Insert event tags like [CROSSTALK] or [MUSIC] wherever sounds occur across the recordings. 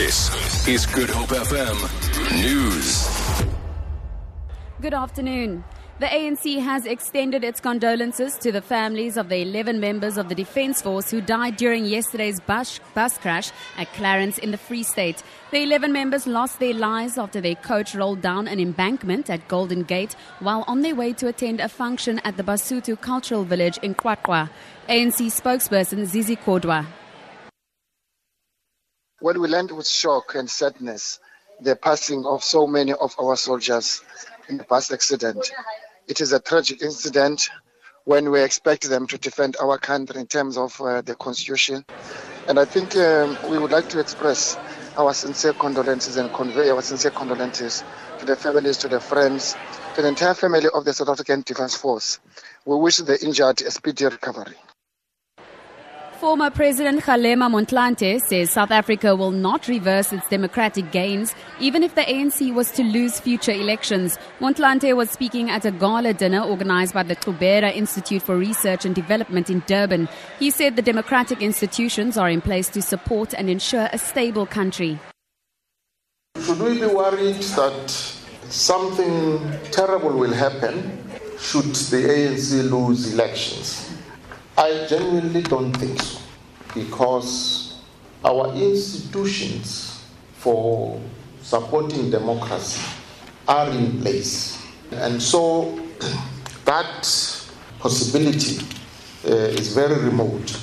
This is Good Hope FM News. Good afternoon. The ANC has extended its condolences to the families of the 11 members of the Defence Force who died during yesterday's bus, bus crash at Clarence in the Free State. The 11 members lost their lives after their coach rolled down an embankment at Golden Gate while on their way to attend a function at the Basotho Cultural Village in QwaQwa. ANC spokesperson Zizi Kodwa. When we learned with shock and sadness the passing of so many of our soldiers in the bus accident. It is a tragic incident when we expect them to defend our country in terms of uh, the constitution. And I think um, we would like to express our sincere condolences and convey our sincere condolences to the families, to the friends, to the entire family of the South African Defence Force. We wish the injured a speedy recovery. Former President Kgalema Motlanthe says South Africa will not reverse its democratic gains even if the ANC was to lose future elections. Motlanthe was speaking at a gala dinner organized by the Qhubera Institute for Research and Development in Durban. He said the democratic institutions are in place to support and ensure a stable country. Should we be worried that something terrible will happen should the ANC lose elections? I genuinely don't think so because our institutions for supporting democracy are in place. And so [CLEARS THROAT] that possibility uh, is very remote.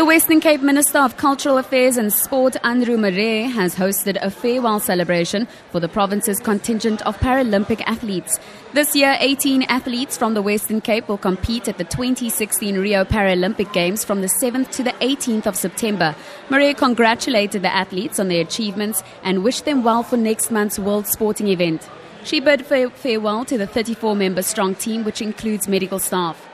The Western Cape Minister of Cultural Affairs and Sport, Anroux Marais, has hosted a farewell celebration for the province's contingent of Paralympic athletes. This year, 18 athletes from the Western Cape will compete at the 2016 Rio Paralympic Games from the 7th to the 18th of September. Murray congratulated the athletes on their achievements and wished them well for next month's World Sporting event. She bid farewell to the 34 member strong team, which includes medical staff.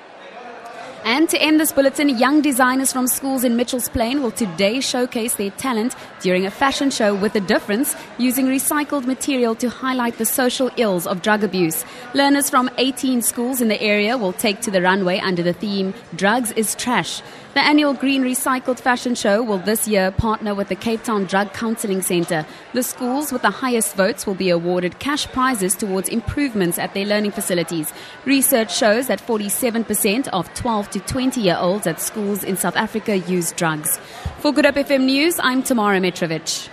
And to end this bulletin, young designers from schools in Mitchell's Plain will today showcase their talent during a fashion show with a difference, using recycled material to highlight the social ills of drug abuse. Learners from 18 schools in the area will take to the runway under the theme Drugs is Trash. The annual Green Recycled Fashion Show will this year partner with the Cape Town Drug Counseling Centre. The schools with the highest votes will be awarded cash prizes towards improvements at their learning facilities. Research shows that 47% of 12 to 20 year olds at schools in South Africa use drugs. For Good Hope FM News, I'm Tamara Mitrovic.